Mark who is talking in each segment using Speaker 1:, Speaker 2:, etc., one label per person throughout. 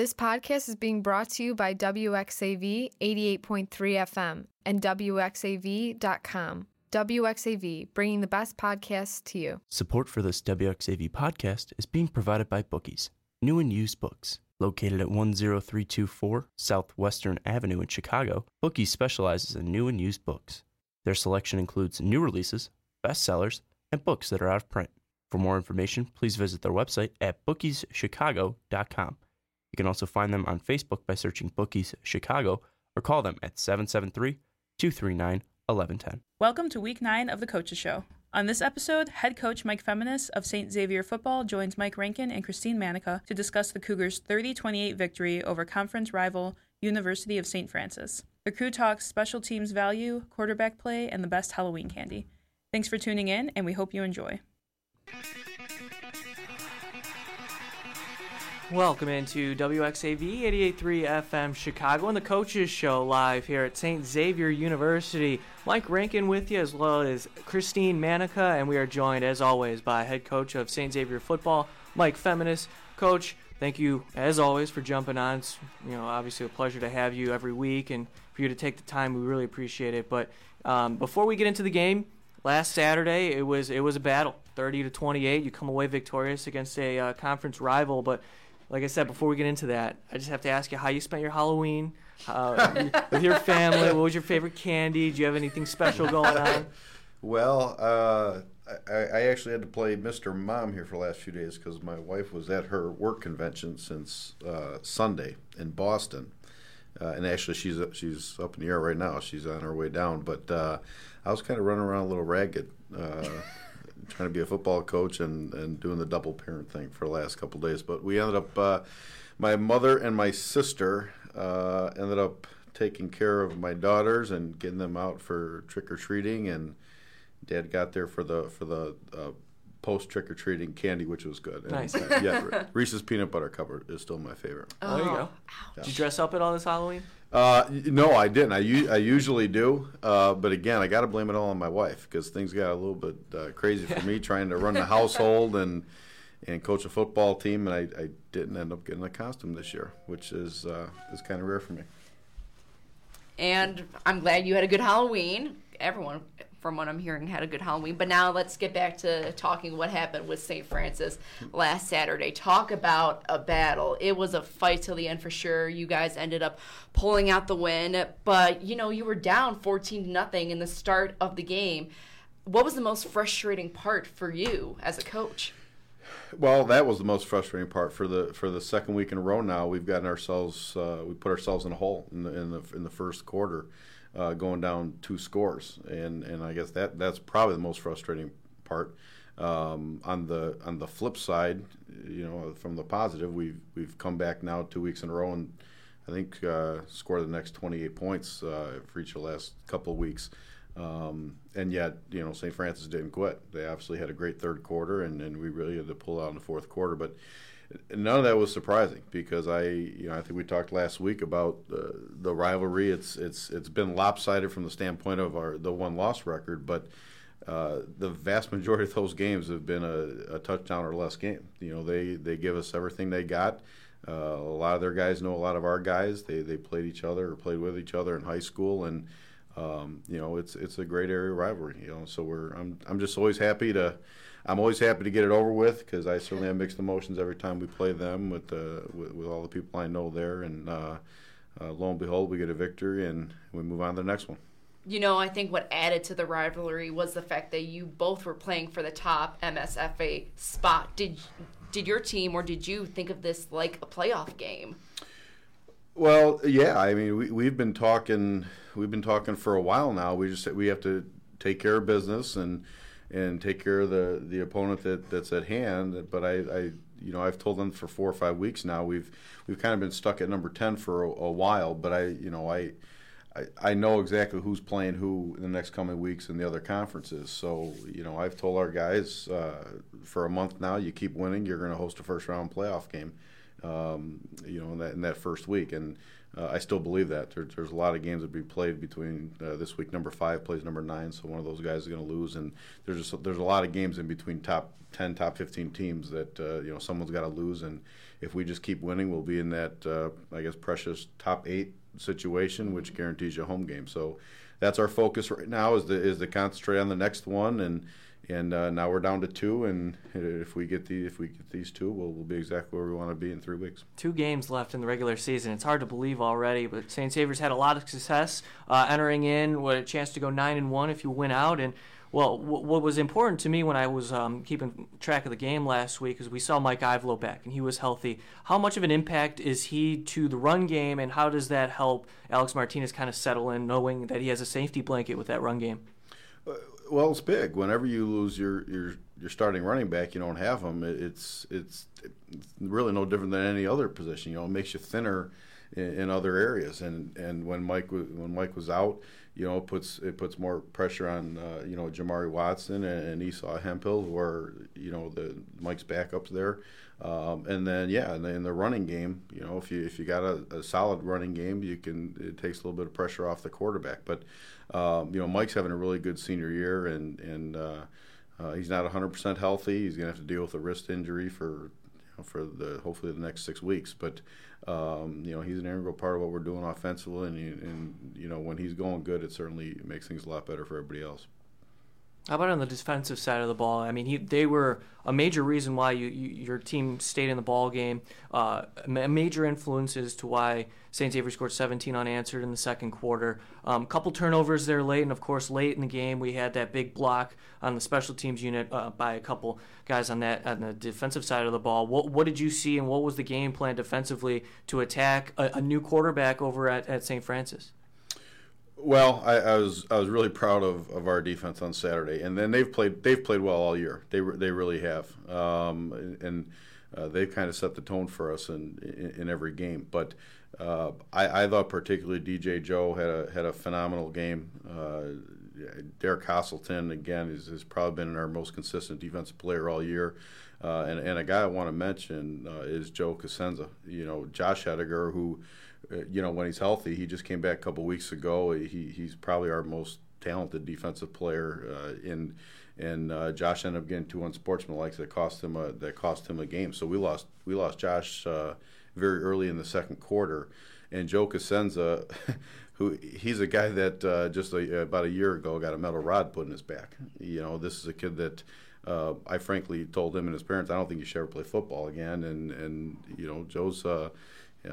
Speaker 1: This podcast is being brought to you by WXAV 88.3 FM and WXAV.com. WXAV, bringing the best podcasts to you.
Speaker 2: Support for this WXAV podcast is being provided by Bookies, new and used books. Located at 10324 Southwestern Avenue in Chicago, Bookies specializes in new and used books. Their selection includes new releases, bestsellers, and books that are out of print. For more information, please visit their website at bookieschicago.com. You can also find them on Facebook by searching Bookies Chicago or call them at 773 239 1110.
Speaker 3: Welcome to week nine of the Coaches Show. On this episode, head coach Mike Feminis of St. Xavier Football joins Mike Rankin and Christine Manica to discuss the Cougars' 30 28 victory over conference rival University of St. Francis. The crew talks special teams value, quarterback play, and the best Halloween candy. Thanks for tuning in, and we hope you enjoy.
Speaker 4: Welcome into WXAV 88.3 FM Chicago and the Coaches Show live here at St. Xavier University. Mike Rankin with you as well as Christine Manica, and we are joined as always by head coach of St. Xavier Football, Mike Feminis. Coach, thank you as always for jumping on. It's you know obviously a pleasure to have you every week and for you to take the time. We really appreciate it. But um, before we get into the game, last Saturday it was it was a battle, 30 to 28. You come away victorious against a uh, conference rival, but like I said, before we get into that, I just have to ask you how you spent your Halloween uh, with your family. What was your favorite candy? Do you have anything special going on?
Speaker 5: Well, uh, I, I, actually had to play Mr. Mom here for the last few days because my wife was at her work convention since uh, Sunday in Boston. Uh, and actually, she's she's up in the air right now. She's on her way down. But uh, I was kind of running around a little ragged uh, trying to be a football coach and, and doing the double parent thing for the last couple days. But we ended up, uh, my mother and my sister uh, ended up taking care of my daughters and getting them out for trick or treating, and Dad got there for the for the uh, post trick or treating candy, which was good. And,
Speaker 4: nice.
Speaker 5: Uh, yeah, Reese's peanut butter cup is still my favorite.
Speaker 4: Oh, there you go. Did you dress up at all this Halloween?
Speaker 5: Uh, no, I didn't. I, u- I usually do, uh, but again, I got to blame it all on my wife because things got a little bit uh, crazy for me trying to run the household and and coach a football team, and I, I didn't end up getting a costume this year, which is uh, is kind of rare for me.
Speaker 6: And I'm glad you had a good Halloween. Everyone from what I'm hearing, had a good Halloween. But now let's get back to talking what happened with St. Francis last Saturday. Talk about a battle. It was a fight till the end for sure. You guys ended up pulling out the win, but you know, you were down 14 to nothing in the start of the game. What was the most frustrating part for you as a coach?
Speaker 5: Well, that was the most frustrating part for the for the second week in a row. Now we've gotten ourselves uh, we put ourselves in a hole in the in the in the first quarter uh, going down two scores, and and I guess that that's probably the most frustrating part. Um, on the on the flip side, you know, from the positive, we've we've come back now two weeks in a row and I think uh, scored the next 28 points uh, for each of the last couple of weeks. Um, and yet, you know, St. Francis didn't quit. They obviously had a great third quarter, and, and we really had to pull out in the fourth quarter. But none of that was surprising because I, you know, I think we talked last week about uh, the rivalry. It's it's it's been lopsided from the standpoint of our the one loss record, but uh, the vast majority of those games have been a, a, touchdown or less game. You know, they they give us everything they got. Uh, a lot of their guys know a lot of our guys. They they played each other or played with each other in high school, and um, you know, it's it's a great area rivalry. You know, so we're I'm I'm just always happy to I'm always happy to get it over with because I certainly have mixed emotions every time we play them with, uh, with, with all the people I know there. And uh, uh, lo and behold, we get a victory and we move on to the next one.
Speaker 6: You know, I think what added to the rivalry was the fact that you both were playing for the top MSFA spot. Did did your team or did you think of this like a playoff game?
Speaker 5: Well, yeah. I mean, we, we've been talking. We've been talking for a while now. We just we have to take care of business and and take care of the the opponent that, that's at hand. But I, I, you know, I've told them for four or five weeks now. We've we've kind of been stuck at number ten for a, a while. But I, you know, I, I, I know exactly who's playing who in the next coming weeks in the other conferences. So you know, I've told our guys uh, for a month now. You keep winning, you're going to host a first round playoff game. Um, you know, and, that in that first week, and uh, I still believe that. There, there's a lot of games that be played between uh, this week. Number five plays number nine, so one of those guys is going to lose, and there's just, there's a lot of games in between top 10, top 15 teams that uh, you know someone's got to lose, and if we just keep winning, we'll be in that uh, I guess precious top eight situation, which guarantees you a home game. So that's our focus right now is to is to concentrate on the next one and and uh, now we're down to two, and if we get the if we get these two, we'll, we'll be exactly where we want to be in three weeks.
Speaker 4: Two games left in the regular season. It's hard to believe already, but St. Xavier's had a lot of success uh, entering in. What a chance to go nine and one if you win out, and well, what was important to me when I was um, keeping track of the game last week is we saw Mike Ivelo back, and he was healthy. How much of an impact is he to the run game, and how does that help Alex Martinez kind of settle in, knowing that he has a safety blanket with that run game?
Speaker 5: Well, it's big. Whenever you lose your your your starting running back, you don't have him. It's it's really no different than any other position. You know, it makes you thinner in, in other areas. And and when Mike was when Mike was out, you know, it puts it puts more pressure on uh, you know Jamari Watson and, and Esau Hemphill, where you know the Mike's backups there. Um, and then yeah, in the, in the, running game, you know, if you if you got a, a, solid running game, you can it takes a little bit of pressure off the quarterback. But um, you know, Mike's having a really good senior year, and and uh, uh, he's not 100% healthy. He's gonna have to deal with a wrist injury for you know, for the hopefully the next six weeks. But um, you know, he's an integral part of what we're doing offensively, and, and you know, when he's going good, it certainly makes things a lot better for everybody else.
Speaker 4: How about on the defensive side of the ball? I mean, he, they were a major reason why you, you, your team stayed in the ball game. Uh, a major influences to why St. Xavier scored 17 unanswered in the second quarter. A um, couple turnovers there late, and of course, late in the game, we had that big block on the special teams unit uh, by a couple guys on that on the defensive side of the ball. What what did you see, and what was the game plan defensively to attack a, a new quarterback over at, at St. Francis?
Speaker 5: Well, I, I, was I was really proud of, of our defense on Saturday, and then they've played they've played well all year. They they really have, um, and uh, they've kind of set the tone for us in in, in every game. But uh, I, I, thought particularly DJ Joe had a had a phenomenal game. Uh, Derek Castleton again has, has probably been our most consistent defensive player all year. Uh, and, and a guy I want to mention uh, is Joe Cosenza. You know, Josh Hediger, who you know, when he's healthy, he just came back a couple weeks ago. He he's probably our most talented defensive player uh, in. And uh, Josh ended up getting two unsportsmanlike that cost him a that cost him a game. So we lost we lost Josh uh, very early in the second quarter, and Joe Cosenza, who he's a guy that uh, just a, about a year ago got a metal rod put in his back. You know, this is a kid that uh, I frankly told him and his parents, I don't think you should ever play football again. And and you know, Joe's uh,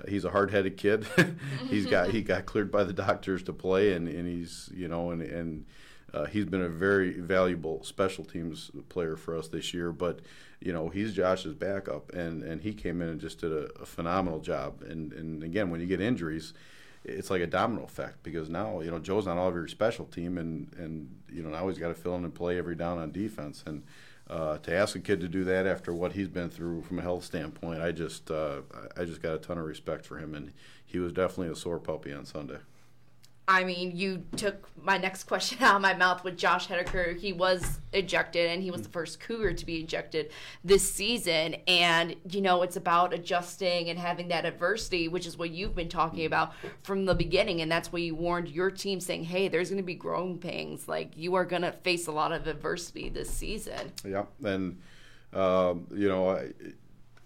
Speaker 5: he's a hard-headed kid. he's got he got cleared by the doctors to play, and, and he's you know and and uh, he's been a very valuable special teams player for us this year. But you know he's Josh's backup, and and he came in and just did a, a phenomenal job. And and again, when you get injuries. It's like a domino effect because now you know Joe's not all of your special team, and and you know now he's got to fill in and play every down on defense. And uh, to ask a kid to do that after what he's been through from a health standpoint, I just uh, I just got a ton of respect for him, and he was definitely a sore puppy on Sunday.
Speaker 6: I mean, you took my next question out of my mouth with Josh Hediker. He was ejected, and he was the first Cougar to be ejected this season. And, you know, it's about adjusting and having that adversity, which is what you've been talking about from the beginning. And that's why you warned your team, saying, hey, there's going to be growing pains. Like, you are going to face a lot of adversity this season.
Speaker 5: Yeah. And, um, you know, I,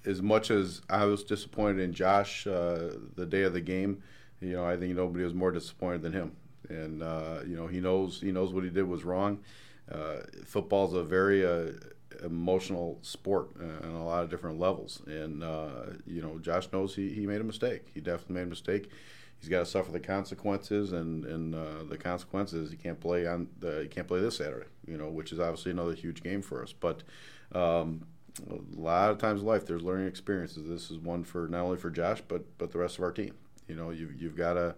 Speaker 5: as much as I was disappointed in Josh uh, the day of the game, you know, I think nobody was more disappointed than him. And uh, you know, he knows he knows what he did was wrong. Uh, football's a very uh, emotional sport uh, on a lot of different levels, and uh, you know, Josh knows he, he made a mistake. He definitely made a mistake. He's got to suffer the consequences, and and uh, the consequences he can't play on the, he can't play this Saturday. You know, which is obviously another huge game for us, but. Um, a lot of times in life, there's learning experiences. This is one for not only for Josh, but but the rest of our team. You know, you you've got to,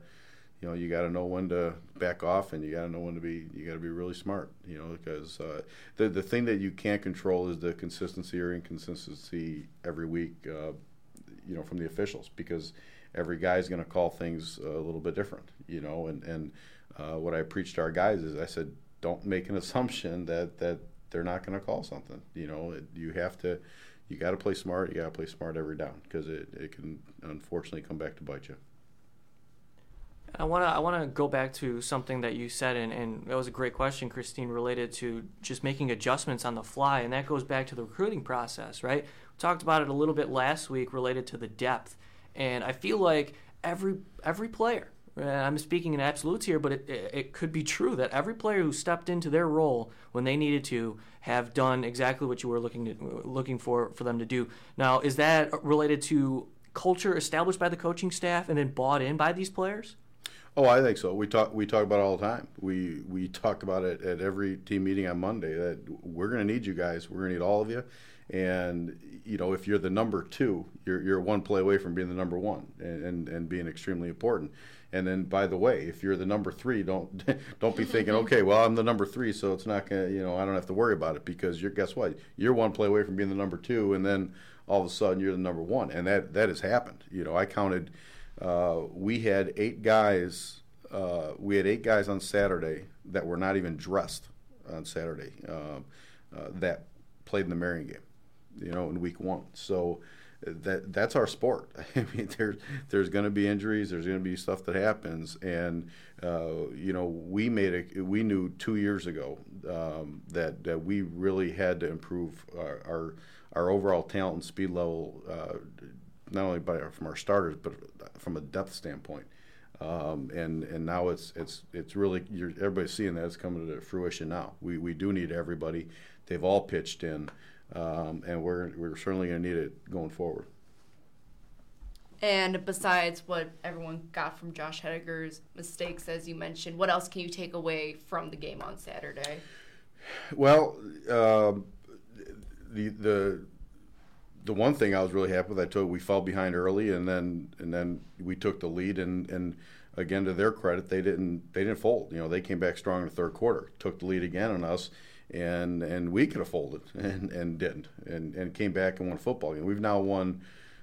Speaker 5: you know, you got to know when to back off, and you got to know when to be. You got to be really smart. You know, because uh, the the thing that you can't control is the consistency or inconsistency every week. Uh, you know, from the officials because every guy is going to call things a little bit different. You know, and and uh, what I preached to our guys is I said, don't make an assumption that that they're not going to call something. You know, you have to you got to play smart. You got to play smart every down because it, it can unfortunately come back to bite you.
Speaker 4: I want to I want to go back to something that you said, and, and that was a great question, Christine, related to just making adjustments on the fly, and that goes back to the recruiting process, right? We talked about it a little bit last week related to the depth, and I feel like every every player, I'm speaking in absolutes here, but it, it could be true that every player who stepped into their role when they needed to have done exactly what you were looking to, looking for for them to do. Now, is that related to culture established by the coaching staff and then bought in by these players?
Speaker 5: Oh, I think so. We talk we talk about it all the time. We we talk about it at every team meeting on Monday that we're going to need you guys. We're going to need all of you. And you know, if you're the number two, you're you're one play away from being the number one and, and, and being extremely important. And then, by the way, if you're the number three, don't don't be thinking, okay, well, I'm the number three, so it's not gonna, you know, I don't have to worry about it because you're guess what? You're one play away from being the number two, and then all of a sudden you're the number one, and that that has happened. You know, I counted uh, we had eight guys. Uh, we had eight guys on Saturday that were not even dressed on Saturday um, uh, that played in the Marian game. You know, in week one. So that that's our sport. I mean, there's there's going to be injuries. There's going to be stuff that happens, and uh, you know, we made it. We knew two years ago um, that that we really had to improve our our, our overall talent and speed level, uh, not only by from our starters, but from a depth standpoint. Um, and and now it's it's it's really everybody's seeing that it's coming to fruition now. We we do need everybody. They've all pitched in, um, and we're we're certainly going to need it going forward.
Speaker 6: And besides what everyone got from Josh Hediger's mistakes, as you mentioned, what else can you take away from the game on Saturday?
Speaker 5: Well, uh, the the the one thing I was really happy with, I told we fell behind early, and then and then we took the lead, and and again to their credit, they didn't they didn't fold. You know, they came back strong in the third quarter, took the lead again on us, and and we could have folded and, and didn't, and and came back and won a football game. We've now won.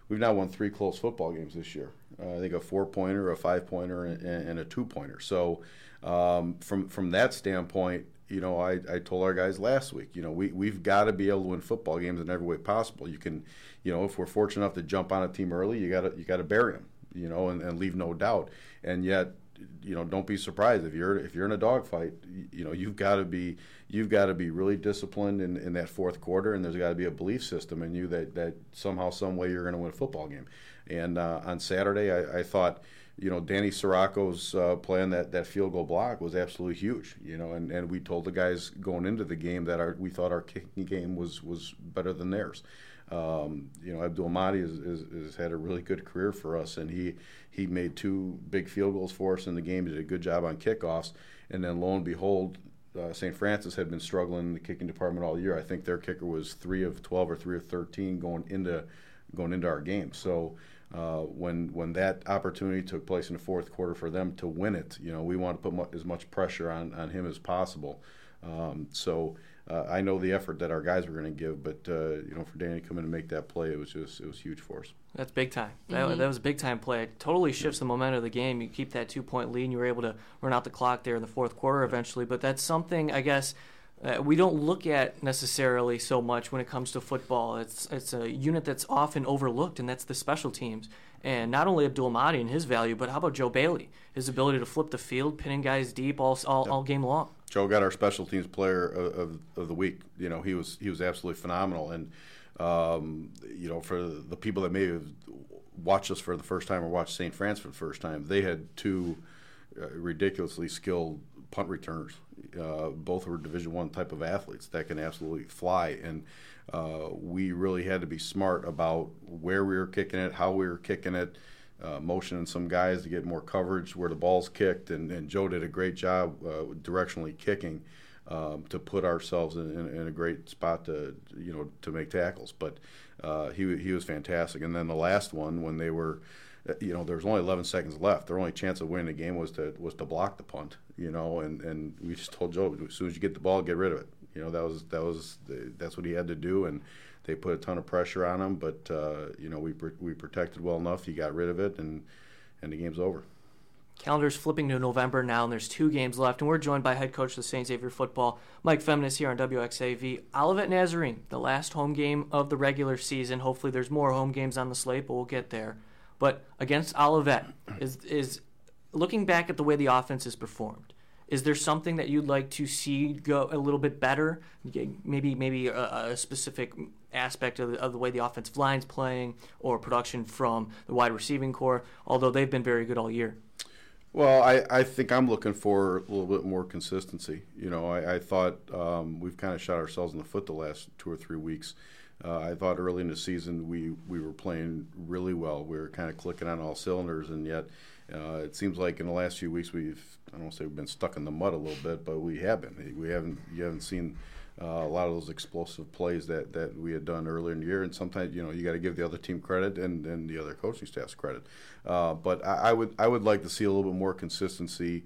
Speaker 5: We've now won three close football games this year. Uh, I think a four pointer, a five pointer, and, and a two pointer. So, um, from from that standpoint, you know, I, I told our guys last week, you know, we, we've got to be able to win football games in every way possible. You can, you know, if we're fortunate enough to jump on a team early, you got to you got to bury them, you know, and, and leave no doubt. And yet, you know, don't be surprised if you're if you're in a dogfight, you, you know, you've got to be you've got to be really disciplined in, in that fourth quarter, and there's got to be a belief system in you that that somehow, some way, you're going to win a football game. And uh, on Saturday, I, I thought you know, Danny Sirocco's uh, playing that, that field goal block was absolutely huge. You know, and, and we told the guys going into the game that our we thought our kicking game was was better than theirs. Um, you know, Abdul Mahdi has, had a really good career for us, and he he made two big field goals for us in the game. He did a good job on kickoffs, and then lo and behold, uh, St. Francis had been struggling in the kicking department all year. I think their kicker was three of twelve or three of thirteen going into going into our game. So uh, when when that opportunity took place in the fourth quarter for them to win it, you know, we want to put mu- as much pressure on, on him as possible. Um, so uh, I know the effort that our guys were going to give, but uh, you know, for Danny to come in and make that play, it was just it was huge for us.
Speaker 4: That's big time. That, mm-hmm. that was a big time play. It totally shifts the momentum of the game. You keep that two point lead, and you were able to run out the clock there in the fourth quarter eventually. But that's something I guess uh, we don't look at necessarily so much when it comes to football. It's it's a unit that's often overlooked, and that's the special teams. And not only Abdul Mahdi and his value, but how about Joe Bailey, his ability to flip the field, pinning guys deep all all, yep. all game long.
Speaker 5: Joe got our special teams player of, of, the week. You know, he was he was absolutely phenomenal, and um, you know, for the people that may have watched us for the first time or watched St. France for the first time, they had two uh, ridiculously skilled punt returners. Uh, both were Division One type of athletes that can absolutely fly, and uh, we really had to be smart about where we were kicking it, how we were kicking it, uh, motioning some guys to get more coverage where the ball's kicked, and, and Joe did a great job uh, directionally kicking. Um, to put ourselves in, in, in, a great spot to you know to make tackles, but uh, he he was fantastic. And then the last one when they were uh, you know, there was only 11 seconds left. Their only chance of winning the game was to was to block the punt. You know, and, and we just told Joe as soon as you get the ball, get rid of it. You know, that was that was that's what he had to do, and they put a ton of pressure on him. But uh, you know, we we protected well enough. He got rid of it, and and the game's over.
Speaker 4: Calendar's flipping to November now, and there's two games left. And we're joined by head coach of the St. Xavier football, Mike Feminis, here on WXAV. Olivet Nazarene, the last home game of the regular season. Hopefully, there's more home games on the slate, but we'll get there. But against Olivet, is is looking back at the way the offense has performed. Is there something that you'd like to see go a little bit better? Maybe maybe a, a specific aspect of the, of the way the offensive line's playing or production from the wide receiving corps. Although they've been very good all year.
Speaker 5: Well, I, I think I'm looking for a little bit more consistency. You know, I, I thought um, we've kind of shot ourselves in the foot the last two or three weeks. Uh, I thought early in the season we, we were playing really well. We were kind of clicking on all cylinders, and yet uh, it seems like in the last few weeks we've I don't want to say we've been stuck in the mud a little bit, but we have been. We haven't you haven't seen uh, a lot of those explosive plays that, that we had done earlier in the year. And sometimes you know you got to give the other team credit and, and the other coaching staffs credit. Uh, but I, I, would I would like to see a little bit more consistency,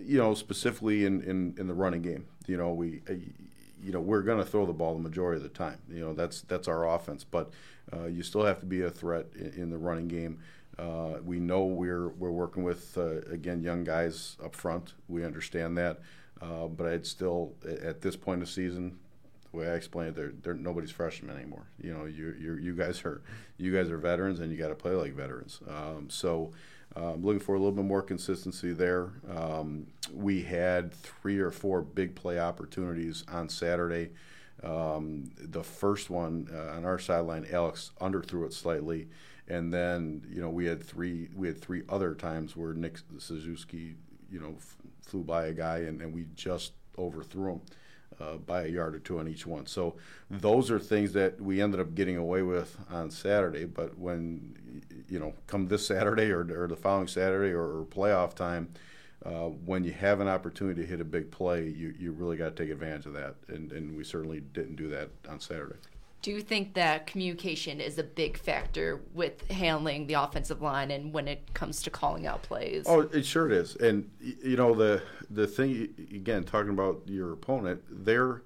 Speaker 5: you know, specifically in, in, in the running game. You know we. Uh, you know we're going to throw the ball the majority of the time. You know that's that's our offense, but uh, you still have to be a threat in, in the running game. Uh, we know we're we're working with uh, again young guys up front. We understand that. Uh, but I'd still, at this point of season, the way I explain it, they're, they're nobody's freshmen anymore. You know, you you you guys are you guys are veterans, and you got to play like veterans. Um, so. I'm looking for a little bit more consistency there. Um, we had three or four big play opportunities on Saturday. Um, the first one uh, on our sideline, Alex underthrew it slightly, and then you know we had three we had three other times where Nick Suzuki you know flew by a guy and, and we just overthrew him uh, by a yard or two on each one. So those are things that we ended up getting away with on Saturday. But when you know, come this Saturday or, or the following Saturday or, or playoff time, uh, when you have an opportunity to hit a big play, you, you really got to take advantage of that. And, and we certainly didn't do that on Saturday
Speaker 6: do you think that communication is a big factor with handling the offensive line and when it comes to calling out plays?
Speaker 5: Oh, it sure is. And you know the the thing again talking about your opponent, they're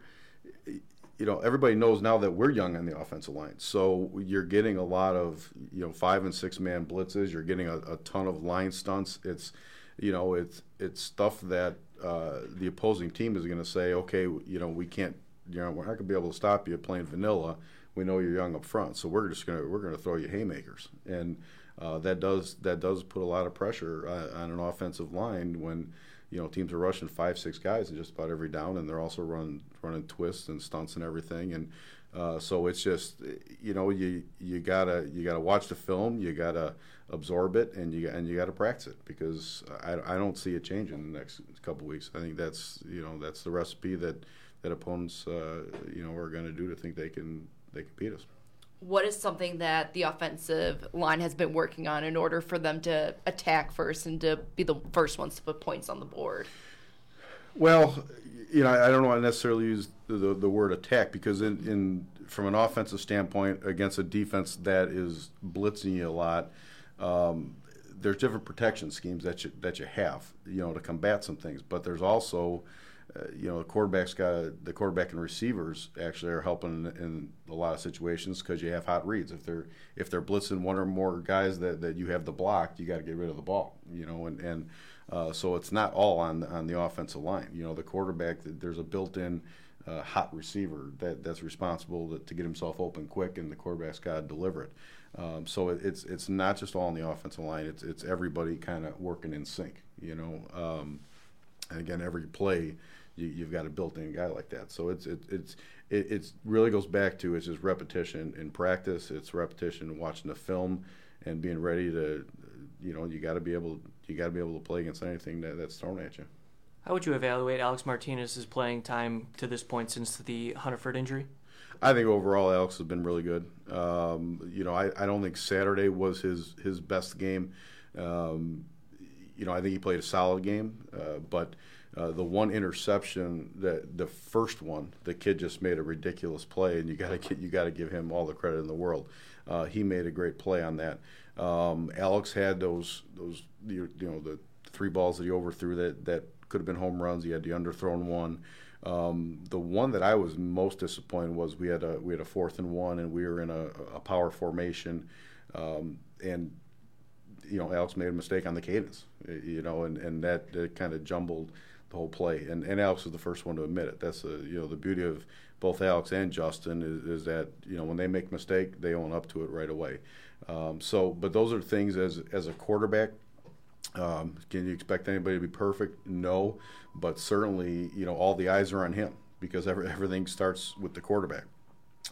Speaker 5: you know everybody knows now that we're young on the offensive line, so you're getting a lot of you know five and six man blitzes. You're getting a, a ton of line stunts. It's you know it's it's stuff that uh, the opposing team is going to say, okay, you know we can't you know, we're not going to be able to stop you playing vanilla. We know you're young up front, so we're just to we're to throw you haymakers, and uh, that does that does put a lot of pressure uh, on an offensive line when you know teams are rushing five six guys in just about every down, and they're also running running twists and stunts and everything, and uh, so it's just you know you you gotta you gotta watch the film, you gotta absorb it, and you and you gotta practice it because I, I don't see it changing in the next couple weeks. I think that's you know that's the recipe that that opponents, uh, you know, are going to do to think they can they can beat us.
Speaker 6: What is something that the offensive line has been working on in order for them to attack first and to be the first ones to put points on the board?
Speaker 5: Well, you know, I don't want to necessarily use the, the, the word attack because in, in from an offensive standpoint against a defense that is blitzing you a lot, um, there's different protection schemes that you that you have, you know, to combat some things. But there's also you know, the quarterback's got the quarterback and receivers actually are helping in, in a lot of situations because you have hot reads. If they're if they're blitzing one or more guys that, that you have the block, you got to get rid of the ball. You know, and and uh, so it's not all on on the offensive line. You know, the quarterback there's a built-in uh, hot receiver that that's responsible to, to, get himself open quick, and the quarterback's got to deliver it. Um, so it, it's it's not just all on the offensive line. It's it's everybody kind of working in sync. You know, um, and again, every play you, have got a built-in guy like that. So it's it, it's it it's really goes back to it's just repetition in practice. It's repetition watching the film and being ready to, you know, you got to be able you got to be able to play against anything that, that's thrown at you.
Speaker 4: How would you evaluate Alex Martinez's playing time to this point since the Hunterford injury?
Speaker 5: I think overall Alex has been really good. Um, you know, I, I don't think Saturday was his his best game. Um, you know, I think he played a solid game, uh, but uh, the one interception that the first one, the kid just made a ridiculous play, and you got to you got to give him all the credit in the world. Uh, he made a great play on that. Um, Alex had those those you, you, know the three balls that he overthrew that that could have been home runs. He had the underthrown one. Um, the one that I was most disappointed was we had a we had a fourth and one, and we were in a, a power formation, um, and you know Alex made a mistake on the cadence, you know, and and that, that kind of jumbled the whole play. And, and Alex is the first one to admit it. That's a, you know the beauty of both Alex and Justin is, is that you know when they make a mistake, they own up to it right away. Um, so, but those are things as as a quarterback. Um, can you expect anybody to be perfect? No, but certainly, you know, all the eyes are on him because every, everything starts with the quarterback.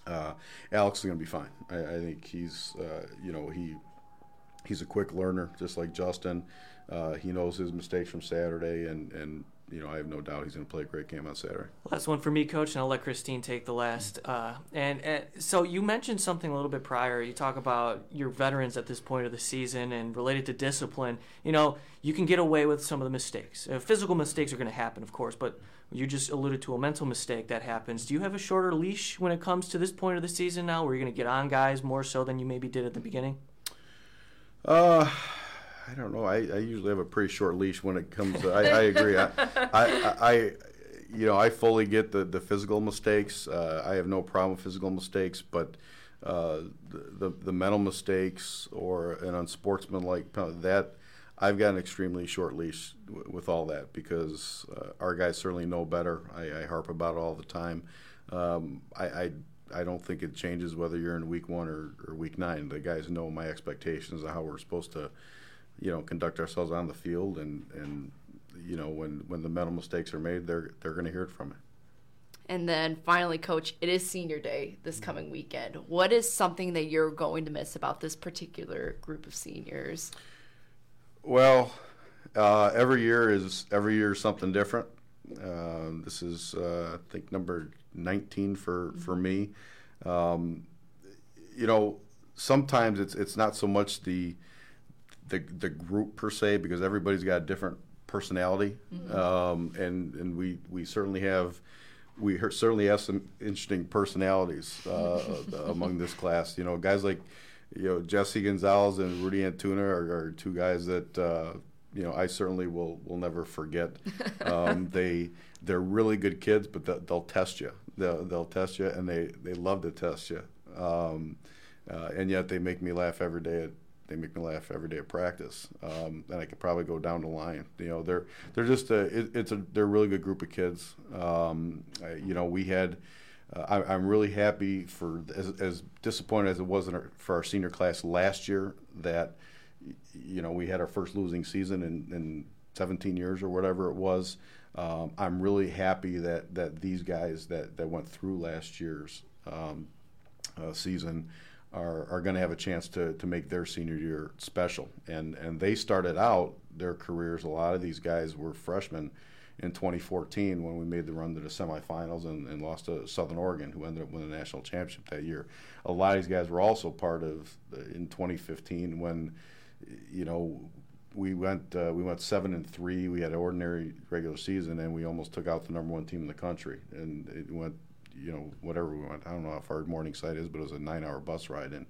Speaker 5: Uh, Alex is going to be fine. I, I think he's, uh, you know, he he's a quick learner, just like Justin. Uh, he knows his mistakes from Saturday, and and you know, I have no doubt he's going to play a great game on Saturday.
Speaker 4: Last one for me, Coach, and I'll let Christine take the last. Uh, and, and, so you mentioned something a little bit prior. You talk about your veterans at this point of the season and related to discipline. You know, you can get away with some of the mistakes. Uh, physical mistakes are going to happen, of course, but you just alluded to a mental mistake that happens. Do you have a shorter leash when it comes to this point of the season now, where you're going to get on guys more so than you maybe did at the beginning?
Speaker 5: Uh, I don't know. I, I usually have a pretty short leash when it comes. To, I, I agree. I, I, I, you know, I fully get the the physical mistakes. Uh, I have no problem with physical mistakes, but uh, the, the, mental mistakes or an unsportsmanlike that I've got an extremely short leash w- with all that because uh, our guys certainly know better. I, I, harp about it all the time. Um, I, I I don't think it changes whether you're in week one or, or week nine. The guys know my expectations of how we're supposed to you know, conduct ourselves on the field, and and you know, when when the mental mistakes are made, they're they're going to hear it from me.
Speaker 6: And then finally, coach, it is senior day this coming weekend. What is something that you're going to miss about this particular group of seniors?
Speaker 5: Well, uh, every year is every year is something different. Uh, this is, uh, I think, number 19 for for me. Um, you know, sometimes it's it's not so much the the the group per se because everybody's got a different personality, mm-hmm. um, and and we we certainly have we certainly have some interesting personalities uh, among this class. You know, guys like you know Jesse Gonzalez and Rudy Antuna are, are two guys that uh, you know I certainly will will never forget. Um, they they're really good kids, but they'll, they'll test you. They'll, they'll test you, and they they love to test you. Um, uh, and yet they make me laugh every day at they make me laugh every day at practice. Um, and I could probably go down the line. You know, they're they're just a it, it's a they're a really good group of kids. Um, I, you know, we had. Uh, I, am really happy for as, as disappointed as it was our, for our senior class last year that you know we had our first losing season in, in 17 years or whatever it was. Um, I'm really happy that that these guys that that went through last year's um, uh, season are, are going to have a chance to, to make their senior year special. And, and they started out their careers, a lot of these guys were freshmen in 2014 when we made the run to the semifinals and, and lost to Southern Oregon, who ended up winning the national championship that year. A lot of these guys were also part of the, in 2015 when, you know, we went uh, we went seven and three. We had an ordinary regular season, and we almost took out the number one team in the country. And it went you know, whatever we went. I don't know how far Morningside is, but it was a nine-hour bus ride, and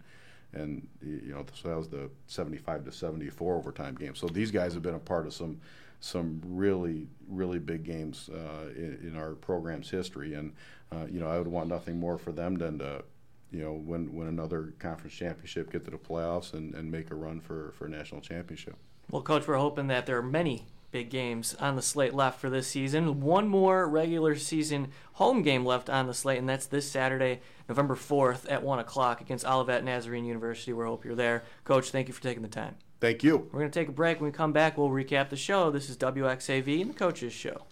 Speaker 5: and you know, so that was the 75 to 74 overtime game. So these guys have been a part of some some really really big games uh, in, in, our program's history, and uh, you know, I would want nothing more for them than to you know win win another conference championship, get to the playoffs, and, and make a run for for a national championship.
Speaker 4: Well, coach, we're hoping that there are many big games on the slate left for this season. One more regular season home game left on the slate, and that's this Saturday, November 4th at 1 o'clock against Olivet Nazarene University. We hope you're there. Coach, thank you for taking the time.
Speaker 5: Thank you.
Speaker 4: We're going to take a break. When we come back, we'll recap the show. This is WXAV and the Coaches Show.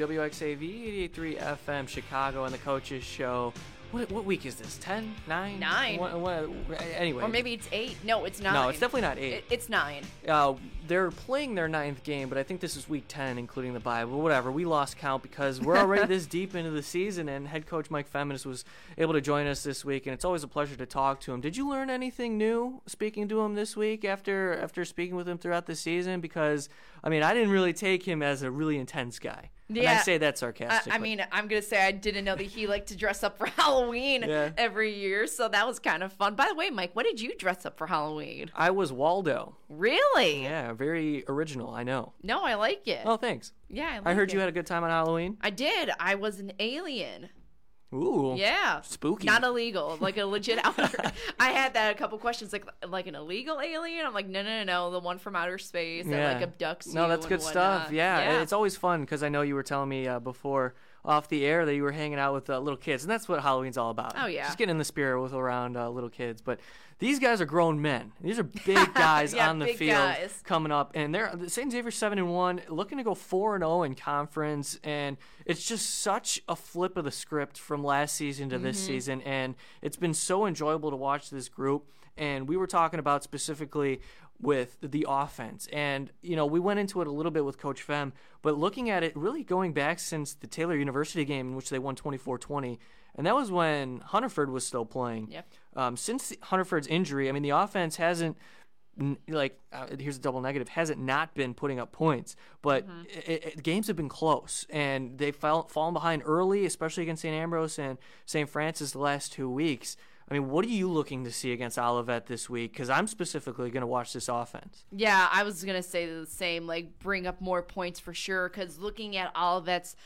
Speaker 4: WXAV 88.3 FM Chicago and the Coaches Show. What, what week is this? 10? 9?
Speaker 6: 9.
Speaker 4: What, what, anyway.
Speaker 6: Or maybe it's 8. No, it's 9.
Speaker 4: No, it's definitely not 8. It,
Speaker 6: it's 9.
Speaker 4: Uh, they're playing their ninth game, but I think this is week 10, including the bye. But whatever. We lost count because we're already this deep into the season, and head coach Mike Feminis was able to join us this week, and it's always a pleasure to talk to him. Did you learn anything new speaking to him this week after after speaking with him throughout the season? Because, I mean, I didn't really take him as a really intense guy. Yeah, and I say that sarcastically.
Speaker 6: I, I, mean, I'm gonna say I didn't know that he liked to dress up for Halloween yeah. every year, so that was kind of fun. By the way, Mike, what did you dress up for Halloween?
Speaker 4: I was Waldo.
Speaker 6: Really?
Speaker 4: Yeah, very original. I know.
Speaker 6: No, I like it.
Speaker 4: Oh, thanks.
Speaker 6: Yeah, I, like
Speaker 4: I heard
Speaker 6: it.
Speaker 4: you had a good time on Halloween.
Speaker 6: I did. I was an alien.
Speaker 4: Ooh.
Speaker 6: Yeah.
Speaker 4: Spooky.
Speaker 6: Not illegal, like a legit outer. I had that a couple questions, like like an illegal alien. I'm like, no, no, no, no, the one from outer space that like abducts you.
Speaker 4: No, that's good stuff.
Speaker 6: whatnot.
Speaker 4: Yeah, it's always fun because I know you were telling me uh, before off the air that you were hanging out with uh, little kids, and that's what Halloween's all about.
Speaker 6: Oh, yeah.
Speaker 4: just getting in the spirit with around uh, little kids. But these guys are grown men. These are big guys
Speaker 6: Yeah,
Speaker 4: on the field
Speaker 6: guys.
Speaker 4: coming up, and they're the St. Xavier seven and one, looking to go four and zero in conference, and it's just such a flip of the script from last season to this
Speaker 6: Mm-hmm.
Speaker 4: season, and it's been so enjoyable to watch this group. And we were talking about specifically with the offense. And, you know, we went into it a little bit with Coach Fem, but looking at it really going back since the Taylor University game in which they won 24 20, and that was when Hunterford was still playing.
Speaker 6: Yep.
Speaker 4: Um, since Hunterford's injury, I mean, the offense hasn't. Like uh, here's a double negative hasn't not been putting up points, but it, it, games have been close and they've fall, fallen behind early, especially against St. Ambrose and St. Francis the last two weeks. I mean, what are you looking to see against Olivet this week? Because I'm specifically going to watch this offense.
Speaker 6: Yeah, I was gonna say the same. Like, bring up more points for sure. Because looking at Olivet's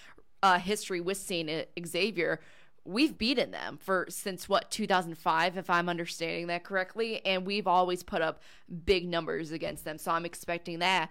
Speaker 6: uh, history with Saint Xavier, we've beaten them for since what 2005, if I'm understanding that correctly, and we've always put up big numbers against them. So I'm expecting that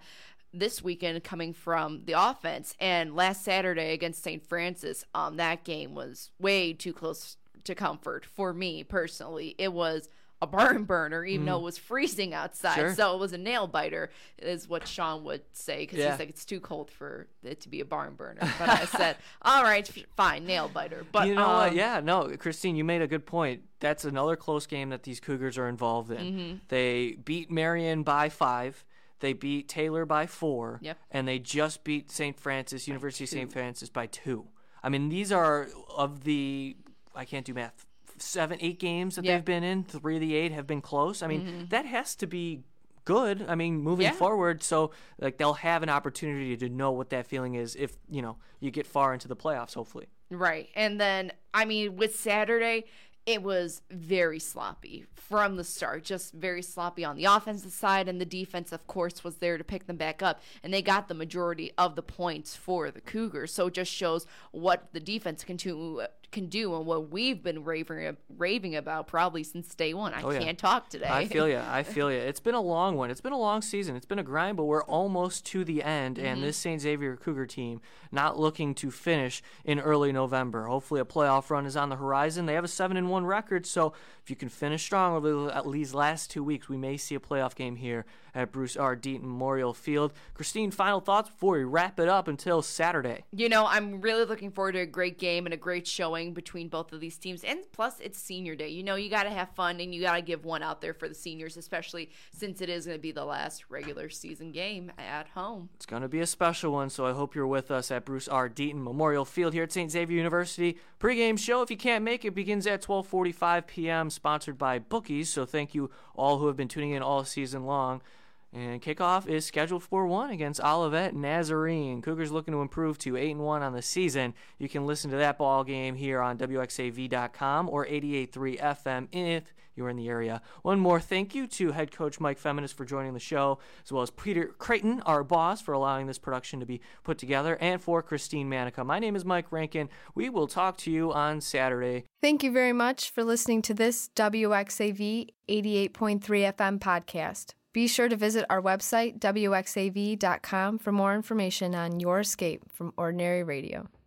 Speaker 6: this weekend coming from the offense. And last Saturday against St. Francis, um, that game was way too close to comfort for me personally. It was a barn burner, even though it was freezing outside.
Speaker 4: Sure.
Speaker 6: So it was a nail biter, is what Sean would say, because
Speaker 4: Yeah.
Speaker 6: he's like, it's too cold for it to be a barn burner. But I said, all right, fine, nail biter. But
Speaker 4: you know what?
Speaker 6: um,
Speaker 4: Yeah, no, Christine, you made a good point. That's another close game that these Cougars are involved in.
Speaker 6: Mm-hmm.
Speaker 4: They beat Marian by five. They beat Taylor by four.
Speaker 6: Yep.
Speaker 4: And they just beat St. Francis, University of St. Francis by two. I mean, these are of the, I can't do math, seven, eight games that
Speaker 6: Yeah.
Speaker 4: they've been in. Three of the eight have been close. I mean, mm-hmm. that has to be good. I mean, moving
Speaker 6: Yeah.
Speaker 4: forward, so like they'll have an opportunity to know what that feeling is if you know you get far into the playoffs. Hopefully.
Speaker 6: Right. And then, I mean, with Saturday, it was very sloppy from the start. Just very sloppy on the offensive side. And the defense, of course, was there to pick them back up. And they got the majority of the points for the Cougars. So it just shows what the defense can do, can do and what we've been raving, raving about probably since day one. I
Speaker 4: Oh, yeah.
Speaker 6: can't talk today.
Speaker 4: I feel you. I feel you. It's been a long one. It's been a long season. It's been a grind, but we're almost to the end. And mm-hmm. this St. Xavier Cougar team not looking to finish in early November. Hopefully, a playoff run is on the horizon. They have a seven and one record, so if you can finish strong over the- at least last two weeks, we may see a playoff game here at Bruce R. Deaton Memorial Field. Christine, final thoughts before we wrap it up until Saturday.
Speaker 6: You know, I'm really looking forward to a great game and a great showing between both of these teams. And plus, it's senior day. You know, you got to have fun and you got to give one out there for the seniors, especially since it is going to be the last regular season game at home.
Speaker 4: It's going to be a special one, so I hope you're with us at Bruce R. Deaton Memorial Field here at St. Xavier University. Pre-game show, if you can't make it, begins at 12:45 p.m. Sponsored by Bookies. So thank you all who have been tuning in all season long. And kickoff is scheduled for one against Olivet Nazarene. Cougars looking to improve to eight and one on the season. You can listen to that ball game here on WXAV.com or 88.3 FM if you're in the area. One more thank you to head coach Mike Feminis for joining the show, as well as Peter Creighton, our boss, for allowing this production to be put together, and for Christine Manica. My name is Mike Rankin. We will talk to you on Saturday.
Speaker 1: Thank you very much for listening to this WXAV 88.3 FM podcast. Be sure to visit our website, WXAV.com, for more information on your escape from ordinary radio.